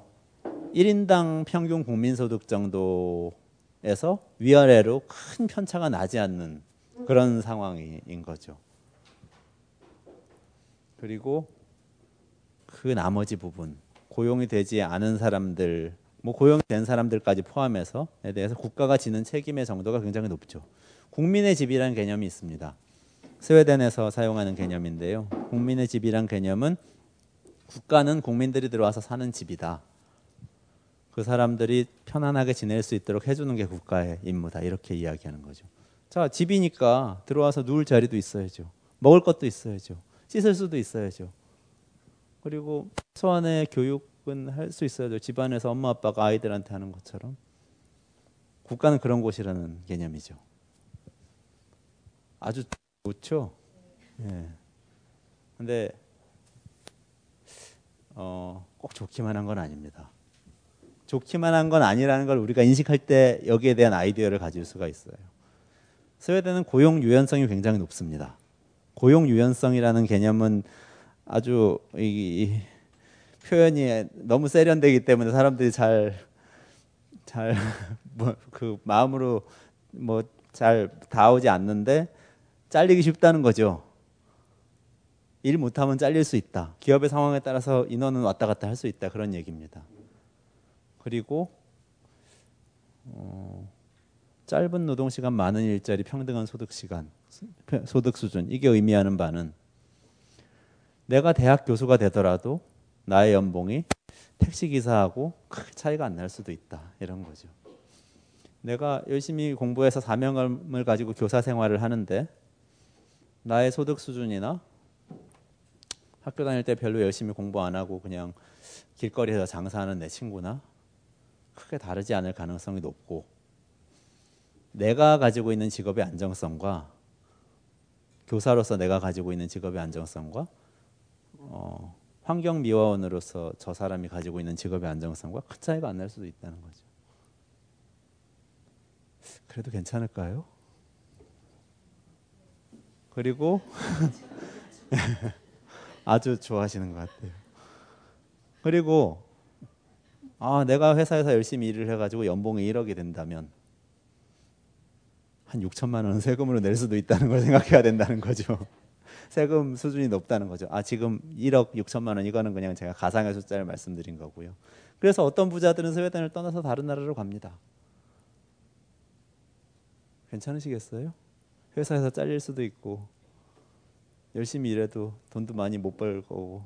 1인당 평균 국민소득 정도에서 위아래로 큰 편차가 나지 않는 그런 상황인 거죠. 그리고 그 나머지 부분 고용이 되지 않은 사람들, 뭐 고용이 된 사람들까지 포함해서에 대해서 국가가 지는 책임의 정도가 굉장히 높죠. 국민의 집이라는 개념이 있습니다. 스웨덴에서 사용하는 개념인데요. 국민의 집이란 개념은 국가는 국민들이 들어와서 사는 집이다. 그 사람들이 편안하게 지낼 수 있도록 해주는 게 국가의 임무다. 이렇게 이야기하는 거죠. 자, 집이니까 들어와서 누울 자리도 있어야죠. 먹을 것도 있어야죠. 씻을 수도 있어야죠. 그리고 소안의 교육은 할 수 있어야죠. 집안에서 엄마 아빠가 아이들한테 하는 것처럼. 국가는 그런 곳이라는 개념이죠. 아주 좋죠. 예. 근데 어, 꼭 좋기만 한 건 아닙니다. 좋기만 한 건 아니라는 걸 우리가 인식할 때 여기에 대한 아이디어를 가질 수가 있어요. 스웨덴은 고용 유연성이 굉장히 높습니다. 고용 유연성이라는 개념은 아주 이, 이 표현이 너무 세련되기 때문에 사람들이 잘 잘 [LAUGHS] 뭐 그 마음으로 뭐잘 닿아오지 않는데 잘리기 쉽다는 거죠. 일 못하면 잘릴 수 있다. 기업의 상황에 따라서 인원은 왔다 갔다 할 수 있다. 그런 얘기입니다. 그리고 어, 짧은 노동 시간, 많은 일자리, 평등한 소득 시간, 소득 수준 이게 의미하는 바는 내가 대학 교수가 되더라도 나의 연봉이 택시 기사하고 크게 차이가 안 날 수도 있다 이런 거죠. 내가 열심히 공부해서 사명을 가지고 교사 생활을 하는데 나의 소득 수준이나 학교 다닐 때 별로 열심히 공부 안 하고 그냥 길거리에서 장사하는 내 친구나 크게 다르지 않을 가능성이 높고 내가 가지고 있는 직업의 안정성과 교사로서 내가 가지고 있는 직업의 안정성과 어, 환경 미화원으로서 저 사람이 가지고 있는 직업의 안정성과 큰 차이가 안 날 수도 있다는 거죠. 그래도 괜찮을까요? 그리고 [LAUGHS] 아주 좋아하시는 것 같아요. 그리고 아 내가 회사에서 열심히 일을 해가지고 연봉이 1억이 된다면 한 6천만 원은 세금으로 낼 수도 있다는 걸 생각해야 된다는 거죠. [LAUGHS] 세금 수준이 높다는 거죠. 아 지금 1억 6천만 원 이거는 그냥 제가 가상의 숫자를 말씀드린 거고요. 그래서 어떤 부자들은 스웨덴을 떠나서 다른 나라로 갑니다. 괜찮으시겠어요? 회사에서 잘릴 수도 있고 열심히 일해도 돈도 많이 못 벌 거고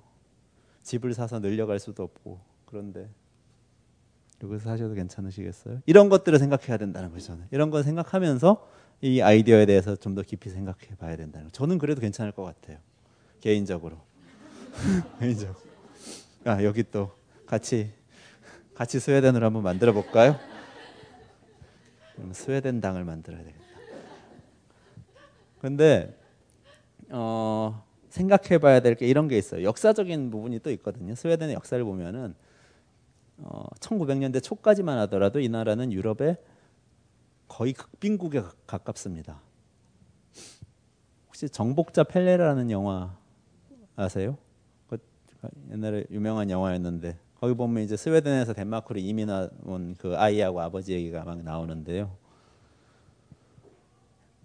집을 사서 늘려갈 수도 없고 그런데 여기서 사셔도 괜찮으시겠어요? 이런 것들을 생각해야 된다는 거죠. 이런 걸 생각하면서 이 아이디어에 대해서 좀 더 깊이 생각해 봐야 된다는 거. 저는 그래도 괜찮을 것 같아요. 개인적으로. [LAUGHS] 개인적으로. 아, 여기 또 같이 같이 스웨덴으로 한번 만들어 볼까요? 스웨덴 당을 만들어야 되겠다. 근데 어, 생각해 봐야 될 게 이런 게 있어요. 역사적인 부분이 또 있거든요. 스웨덴의 역사를 보면은 어, 1900년대 초까지만 하더라도 이 나라는 유럽의 거의 극빈국에 가- 가깝습니다. 혹시 정복자 펠레라는 영화 아세요? 그 옛날에 유명한 영화였는데 거기 보면 이제 스웨덴에서 덴마크로 이민 온 그 아이하고 아버지 얘기가 막 나오는데요.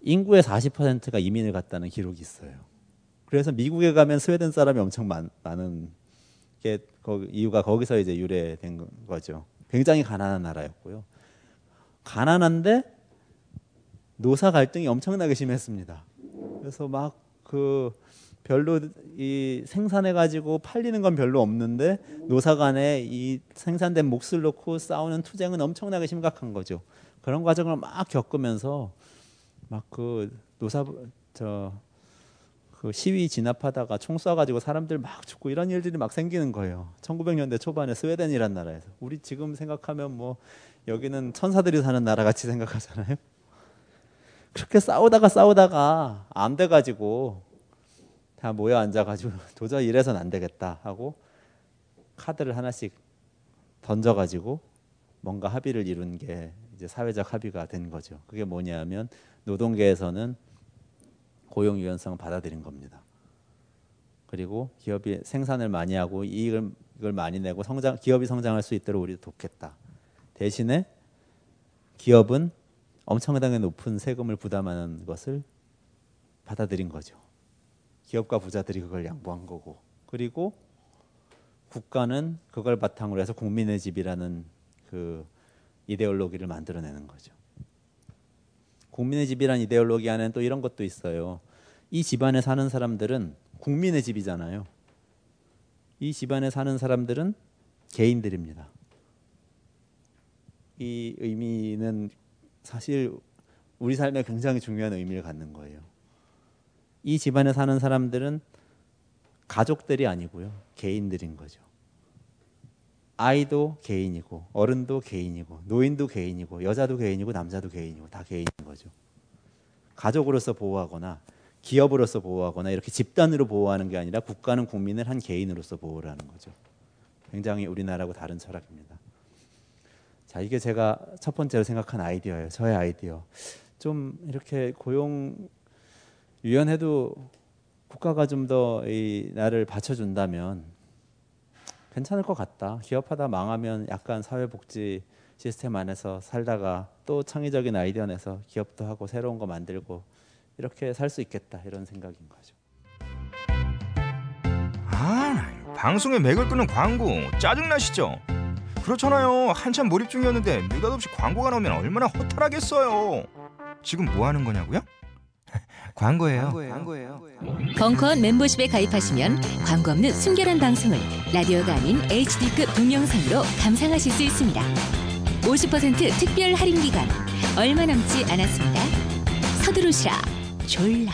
인구의 40%가 이민을 갔다는 기록이 있어요. 그래서 미국에 가면 스웨덴 사람이 엄청 많, 많은 게 거, 이유가 거기서 이제 유래된 거- 거죠. 굉장히 가난한 나라였고요. 가난한데 노사 갈등이 엄청나게 심했습니다. 그래서 막 그 별로 이 생산해 가지고 팔리는 건 별로 없는데 노사 간에 이 생산된 몫을 놓고 싸우는 투쟁은 엄청나게 심각한 거죠. 그런 과정을 막 겪으면서 막 그 노사 저 그 시위 진압하다가 총 쏴가지고 사람들 막 죽고 이런 일들이 막 생기는 거예요. 1900년대 초반에 스웨덴이란 나라에서 우리 지금 생각하면 뭐 여기는 천사들이 사는 나라 같이 생각하잖아요. 그렇게 싸우다가 싸우다가 안 돼가지고 다 모여 앉아가지고 [LAUGHS] 도저히 이래선 안 되겠다 하고 카드를 하나씩 던져가지고 뭔가 합의를 이룬 게 이제 사회적 합의가 된 거죠. 그게 뭐냐면 노동계에서는 고용 유연성을 받아들인 겁니다. 그리고 기업이 생산을 많이 하고 이익을 이걸 많이 내고 성장 기업이 성장할 수 있도록 우리 돕겠다. 대신에 기업은 엄청나게 높은 세금을 부담하는 것을 받아들인 거죠. 기업과 부자들이 그걸 양보한 거고 그리고 국가는 그걸 바탕으로 해서 국민의 집이라는 그 이데올로기를 만들어내는 거죠. 국민의 집이라는 이데올로기 안에는 또 이런 것도 있어요. 이 집안에 사는 사람들은 국민의 집이잖아요. 이 집안에 사는 사람들은 개인들입니다. 이 의미는 사실 우리 삶에 굉장히 중요한 의미를 갖는 거예요. 이 집안에 사는 사람들은 가족들이 아니고요. 개인들인 거죠. 아이도 개인이고 어른도 개인이고 노인도 개인이고 여자도 개인이고 남자도 개인이고 다 개인인 거죠. 가족으로서 보호하거나 기업으로서 보호하거나 이렇게 집단으로 보호하는 게 아니라 국가는 국민을 한 개인으로서 보호를 하는 거죠. 굉장히 우리나라하고 다른 철학입니다. 자, 이게 제가 첫 번째로 생각한 아이디어예요. 저의 아이디어. 좀 이렇게 고용 유연해도 국가가 좀 더 이 나를 받쳐준다면 괜찮을 것 같다. 기업하다 망하면 약간 사회복지 시스템 안에서 살다가 또 창의적인 아이디어 내서 기업도 하고 새로운 거 만들고 이렇게 살 수 있겠다 이런 생각인 거죠. 아, 방송에 맥을 끄는 광고 짜증 나시죠? 그렇잖아요. 한참 몰입 중이었는데 느닷없이 광고가 나오면 얼마나 허탈하겠어요. 지금 뭐 하는 거냐고요? 광고예요. 광고예요. 벙커원 멤버십에 가입하시면 광고 없는 순결한 방송을 라디오가 아닌 HD급 동영상으로 감상하실 수 있습니다. 50% 특별 할인 기간 얼마 남지 않았습니다. 서두르시라 졸라.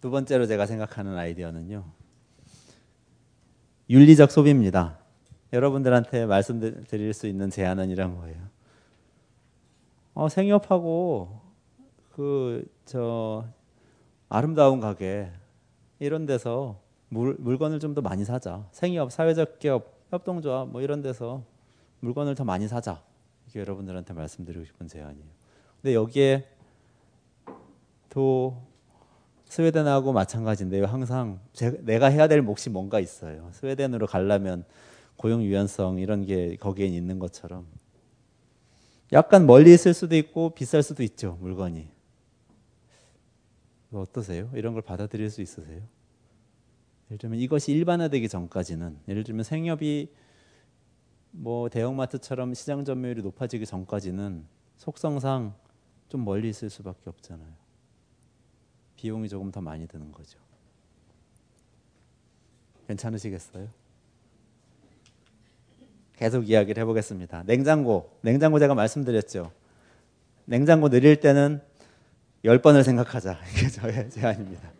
두 번째로 제가 생각하는 아이디어는요. 윤리적 소비입니다. 여러분들한테 말씀드릴 수 있는 제안은 이런 거예요. 어, 생협하고 그 저 아름다운 가게 이런 데서 물, 물건을 좀 더 많이 사자. 생협, 사회적 기업, 협동조합 뭐 이런 데서 물건을 더 많이 사자. 이게 여러분들한테 말씀드리고 싶은 제안이에요. 근데 여기에 또 스웨덴하고 마찬가지인데요. 항상 제, 내가 해야 될 몫이 뭔가 있어요. 스웨덴으로 가려면 고용 유연성 이런 게 거기에 있는 것처럼 약간 멀리 있을 수도 있고 비쌀 수도 있죠 물건이. 어떠세요? 이런 걸 받아들일 수 있으세요? 예를 들면 이것이 일반화되기 전까지는 예를 들면 생협이 뭐 대형마트처럼 시장 점유율이 높아지기 전까지는 속성상 좀 멀리 있을 수밖에 없잖아요. 비용이 조금 더 많이 드는 거죠. 괜찮으시겠어요? 계속 이야기를 해보겠습니다. 냉장고, 냉장고 제가 말씀드렸죠. 냉장고 늘릴 때는 열 번을 생각하자. [LAUGHS] 이게 저의 제안입니다.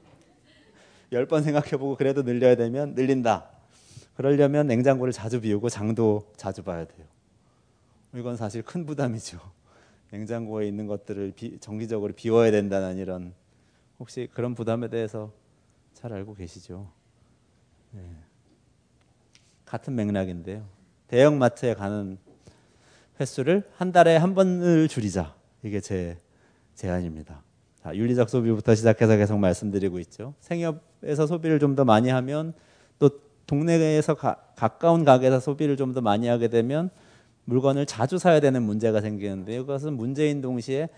열번 생각해보고 그래도 늘려야 되면 늘린다. 그러려면 냉장고를 자주 비우고 장도 자주 봐야 돼요. 이건 사실 큰 부담이죠. 냉장고에 있는 것들을 비, 정기적으로 비워야 된다는 이런 혹시 그런 부담에 대해서 잘 알고 계시죠? 네. 같은 맥락인데요. 대형 마트에 가는 횟수를 한 달에 한 번을 줄이자. 이게 제 제안입니다. 자, 윤리적 소비부터 시작해서 계속 말씀드리고 있죠. 생협에서 소비를 좀 더 많이 하면 또 동네에서 가, 가까운 가게에서 소비를 좀 더 많이 하게 되면 물건을 자주 사야 되는 문제가 생기는데 이것은 문제인 동시에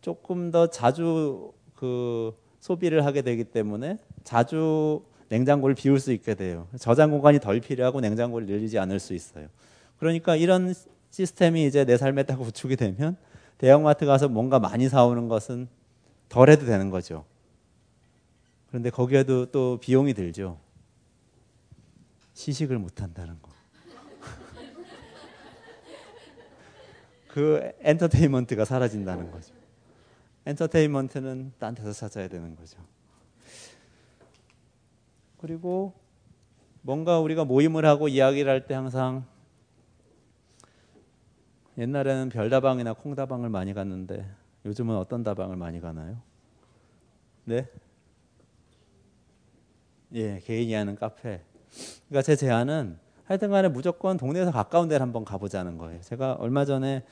조금 더 자주 그 소비를 하게 되기 때문에 자주 냉장고를 비울 수 있게 돼요. 저장 공간이 덜 필요하고 냉장고를 늘리지 않을 수 있어요. 그러니까 이런 시스템이 이제 내 삶에 딱 구축이 되면 대형마트 가서 뭔가 많이 사오는 것은 덜 해도 되는 거죠. 그런데 거기에도 또 비용이 들죠. 시식을 못 한다는 거. [LAUGHS] 그 엔터테인먼트가 사라진다는 거죠. 엔터테인먼트는 딴 데서 찾아야 되는 거죠. 그리고 뭔가 우리가 모임을 하고 이야기를 할 때 항상 옛날에는 별다방이나 콩다방을 많이 갔는데 요즘은 어떤 다방을 많이 가나요? 네? 예, 개인이 하는 카페. 그러니까 제 제안은 하여튼 간에 무조건 동네에서 가까운 데를 한번 가보자는 거예요. 제가 얼마 전에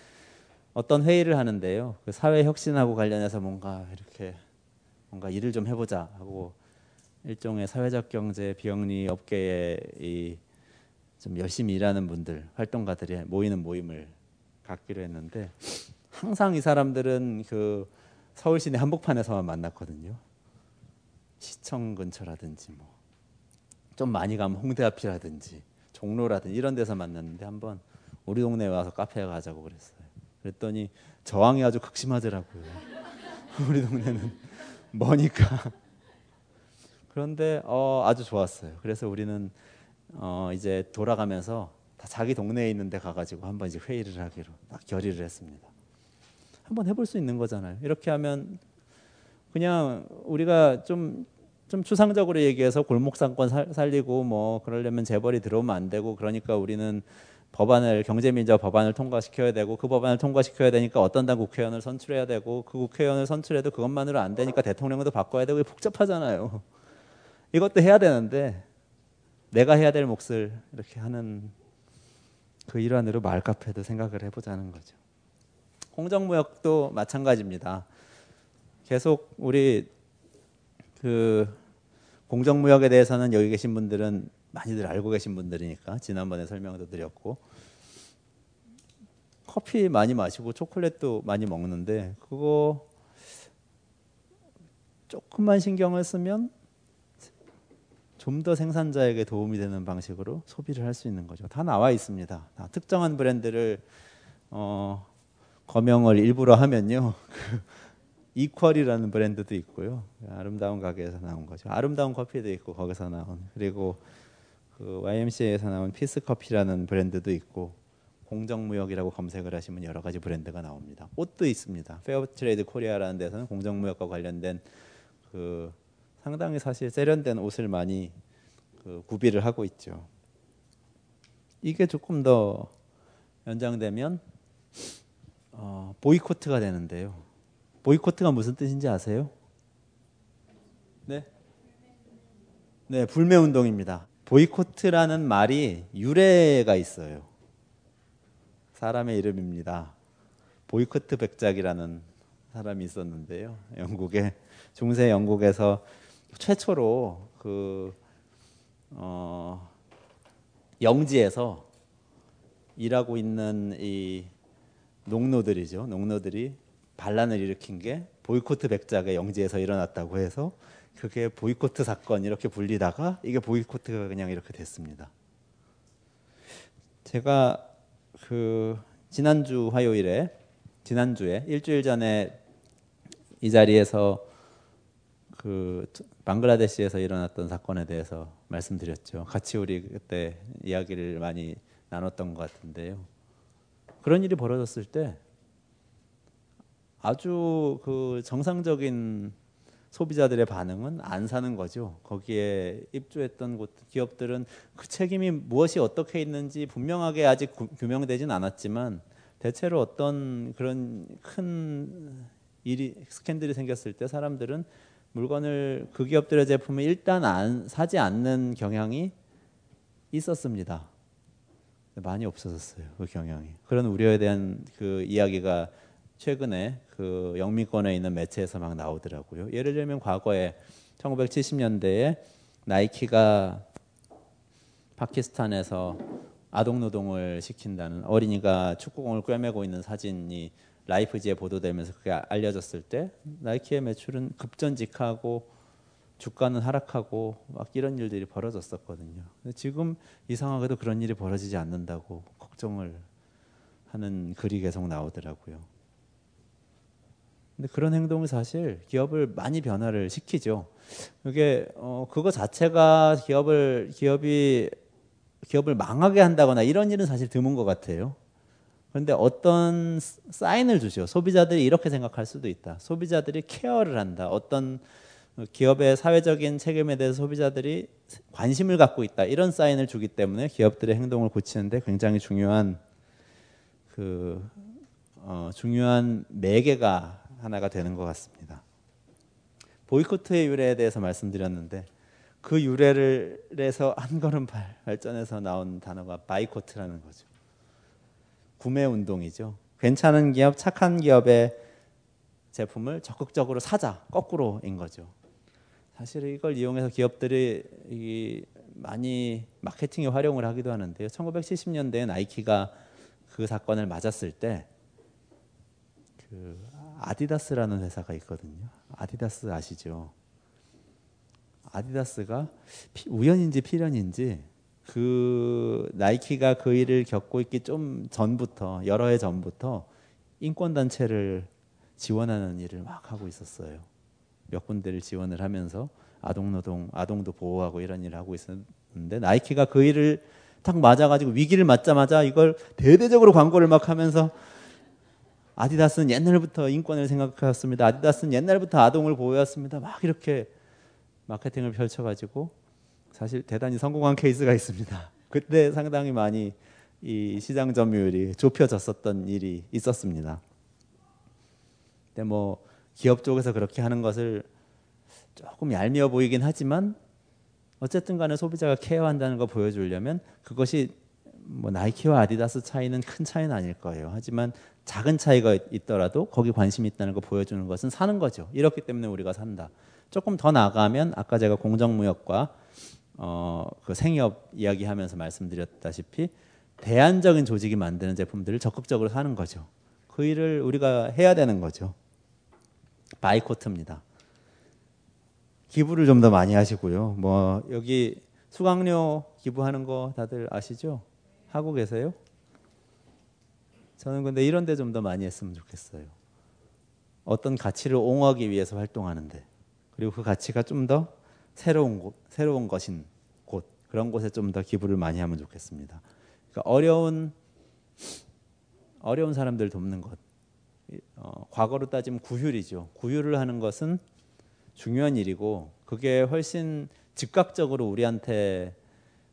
어떤 회의를 하는데요. 그 사회 혁신하고 관련해서 뭔가 이렇게 뭔가 일을 좀 해보자 하고 일종의 사회적 경제 비영리 업계에 이좀 열심히 일하는 분들 활동가들이 모이는 모임을 갖기로 했는데 항상 이 사람들은 그 서울 시내 한복판에서만 만났거든요. 시청 근처라든지 뭐 좀 많이 가면 홍대 앞이라든지 종로라든지 이런 데서 만났는데 한번 우리 동네에 와서 카페에 가자고 그랬어요. 그랬더니 저항이 아주 극심하더라고요. [LAUGHS] 우리 동네는 [LAUGHS] 머니까. 그런데 어, 아주 좋았어요. 그래서 우리는 어, 이제 돌아가면서 다 자기 동네에 있는 데 가가지고 한번 이제 회의를 하기로 딱 결의를 했습니다. 한번 해볼 수 있는 거잖아요. 이렇게 하면 그냥 우리가 좀, 좀 추상적으로 얘기해서 골목상권 살, 살리고 뭐 그러려면 재벌이 들어오면 안 되고 그러니까 우리는 법안을 경제민주화 법안을 통과시켜야 되고 그 법안을 통과시켜야 되니까 어떤 당 국회의원을 선출해야 되고 그 국회의원을 선출해도 그것만으로 안 되니까 대통령도 바꿔야 되고 복잡하잖아요. 이것도 해야 되는데 내가 해야 될 몫을 이렇게 하는 그 일환으로 마을 카페도 생각을 해보자는 거죠. 공정무역도 마찬가지입니다. 계속 우리 그 공정무역에 대해서는 여기 계신 분들은 많이들 알고 계신 분들이니까 지난번에 설명도 드렸고 커피 많이 마시고 초콜릿도 많이 먹는데 그거 조금만 신경을 쓰면 좀 더 생산자에게 도움이 되는 방식으로 소비를 할 수 있는 거죠. 다 나와 있습니다. 다 특정한 브랜드를 어, 거명을 일부러 하면요. 그 [LAUGHS] 이퀄이라는 브랜드도 있고요. 아름다운 가게에서 나온 거죠. 아름다운 커피도 있고 거기서 나온 그리고 그 YMCA에서 나온 피스 커피라는 브랜드도 있고 공정무역이라고 검색을 하시면 여러 가지 브랜드가 나옵니다. 옷도 있습니다. 페어트레이드 코리아라는 데서는 공정무역과 관련된 그 상당히 사실 세련된 옷을 많이 그 구비를 하고 있죠. 이게 조금 더 연장되면 어, boycott가 되는데요. boycott가 무슨 뜻인지 아세요? 네? 네, 불매 운동입니다. boycott라는 말이 유래가 있어요. 사람의 이름입니다. 보이코트 백작이라는 사람이 있었는데요. 영국에 중세 영국에서 최초로 그 어, 영지에서 일하고 있는 이 농노들이죠. 농노들이 반란을 일으킨 게 보이코트 백작의 영지에서 일어났다고 해서 그게 보이코트 사건 이렇게 불리다가 이게 보이코트가 그냥 이렇게 됐습니다. 제가 그 지난주 화요일에 지난주에 일주일 전에 이 자리에서 그 방글라데시에서 일어났던 사건에 대해서 말씀드렸죠. 같이 우리 그때 이야기를 많이 나눴던 것 같은데요. 그런 일이 벌어졌을 때 아주 그 정상적인 소비자들의 반응은 안 사는 거죠. 거기에 입주했던 곳, 기업들은 그 책임이 무엇이 어떻게 있는지 분명하게 아직 구, 규명되진 않았지만 대체로 어떤 그런 큰 일이 스캔들이 생겼을 때 사람들은 물건을 그 기업들의 제품을 일단 안 사지 않는 경향이 있었습니다. 많이 없어졌어요. 그 경향이. 그런 우려에 대한 그 이야기가 최근에 그 영미권에 있는 매체에서 막 나오더라고요. 예를 들면 과거에 1970년대에 나이키가 파키스탄에서 아동 노동을 시킨다는 어린이가 축구공을 꿰매고 있는 사진이 라이프지에 보도되면서 그게 알려졌을 때 나이키의 매출은 급전직하고 주가는 하락하고 막 이런 일들이 벌어졌었거든요. 지금 이상하게도 그런 일이 벌어지지 않는다고 걱정을 하는 글이 계속 나오더라고요. 근데 그런 행동이 사실 기업을 많이 변화를 시키죠. 그게 어 그거 자체가 기업을 기업이 기업을 망하게 한다거나 이런 일은 사실 드문 것 같아요. 그런데 어떤 사인을 주죠. 소비자들이 이렇게 생각할 수도 있다. 소비자들이 케어를 한다. 어떤 기업의 사회적인 책임에 대해서 소비자들이 관심을 갖고 있다. 이런 사인을 주기 때문에 기업들의 행동을 고치는데 굉장히 중요한 그 어, 중요한 매개가 하나가 되는 것 같습니다. 보이코트의 유래에 대해서 말씀드렸는데 그 유래를 해서 한 걸음 발전해서 나온 단어가 buycott라는 거죠. 구매 운동이죠. 괜찮은 기업, 착한 기업의 제품을 적극적으로 사자, 거꾸로인 거죠. 사실 이걸 이용해서 기업들이 많이 마케팅에 활용을 하기도 하는데요. 1970년대에 나이키가 그 사건을 맞았을 때 그 아디다스라는 회사가 있거든요. 아디다스 아시죠? 아디다스가 우연인지 필연인지 그 나이키가 그 일을 겪고 있기 좀 전부터 여러 해 전부터 인권 단체를 지원하는 일을 막 하고 있었어요. 몇 군데를 지원을 하면서 아동 노동, 아동도 보호하고 이런 일을 하고 있었는데 나이키가 그 일을 딱 맞아가지고 위기를 맞자마자 이걸 대대적으로 광고를 막 하면서 아디다스는 옛날부터 인권을 생각하였습니다. 아디다스는 옛날부터 아동을 보호했습니다. 막 이렇게 마케팅을 펼쳐가지고 사실 대단히 성공한 케이스가 있습니다. 그때 상당히 많이 이 시장 점유율이 좁혀졌었던 일이 있었습니다. 근데 뭐 기업 쪽에서 그렇게 하는 것을 조금 얄미워 보이긴 하지만 어쨌든 간에 소비자가 케어한다는 거 보여주려면 그것이 뭐 나이키와 아디다스 차이는 큰 차이는 아닐 거예요. 하지만 작은 차이가 있더라도 거기 관심이 있다는 거 보여주는 것은 사는 거죠. 이렇기 때문에 우리가 산다. 조금 더 나가면 아까 제가 공정무역과 어, 그 생협 이야기하면서 말씀드렸다시피 대안적인 조직이 만드는 제품들을 적극적으로 사는 거죠. 그 일을 우리가 해야 되는 거죠. 바이코트입니다. 기부를 좀 더 많이 하시고요. 뭐 여기 수강료 기부하는 거 다들 아시죠? 하고 계세요? 저는 근데 이런 데 좀 더 많이 했으면 좋겠어요. 어떤 가치를 옹호하기 위해서 활동하는데 그리고 그 가치가 좀 더 새로운 곳, 새로운 것인 곳 그런 곳에 좀 더 기부를 많이 하면 좋겠습니다. 그러니까 어려운 어려운 사람들 돕는 것. 어, 과거로 따지면 구휼이죠. 구휼을 하는 것은 중요한 일이고 그게 훨씬 즉각적으로 우리한테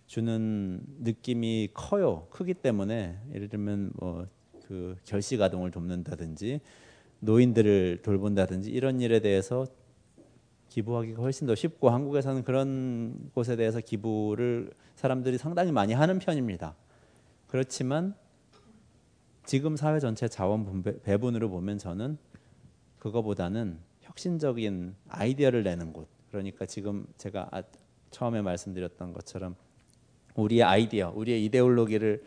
주는 느낌이 커요. 크기 때문에 예를 들면 뭐 그 결식 아동을 돕는다든지 노인들을 돌본다든지 이런 일에 대해서 기부하기가 훨씬 더 쉽고 한국에서는 그런 곳에 대해서 기부를 사람들이 상당히 많이 하는 편입니다. 그렇지만 지금 사회 전체 자원 배분으로 보면 저는 그거보다는 혁신적인 아이디어를 내는 곳. 그러니까 지금 제가 아, 처음에 말씀드렸던 것처럼 우리의 아이디어, 우리의 이데올로기를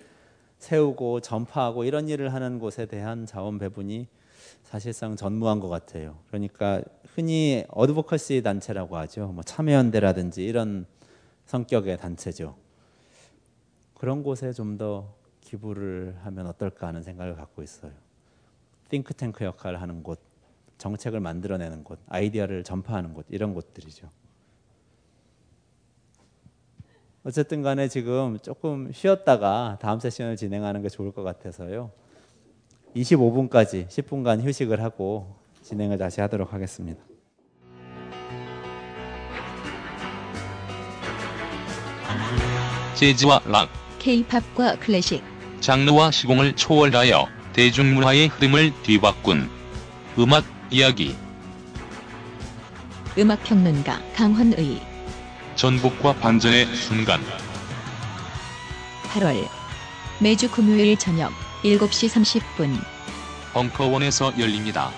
세우고 전파하고 이런 일을 하는 곳에 대한 자원 배분이 사실상 전무한 것 같아요. 그러니까 흔히 어드보커시 단체라고 하죠. 뭐 참여연대라든지 이런 성격의 단체죠. 그런 곳에 좀 더 기부를 하면 어떨까 하는 생각을 갖고 있어요. 띵크탱크 역할을 하는 곳, 정책을 만들어내는 곳, 아이디어를 전파하는 곳 이런 곳들이죠. 어쨌든 간에 지금 조금 쉬었다가 다음 세션을 진행하는 게 좋을 것 같아서요. 25분까지 10분간 휴식을 하고 진행을 다시 하도록 하겠습니다. 재즈와 락, K-팝과 클래식, 장르와 시공을 초월하여 대중문화의 흐름을 뒤바꾼 음악 이야기. 음악평론가 강헌의 전복과 반전의 순간. 8월 매주 금요일 저녁 7시 30분. 벙커원에서 열립니다.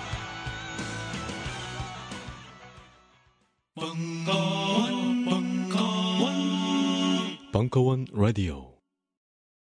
벙커원 라디오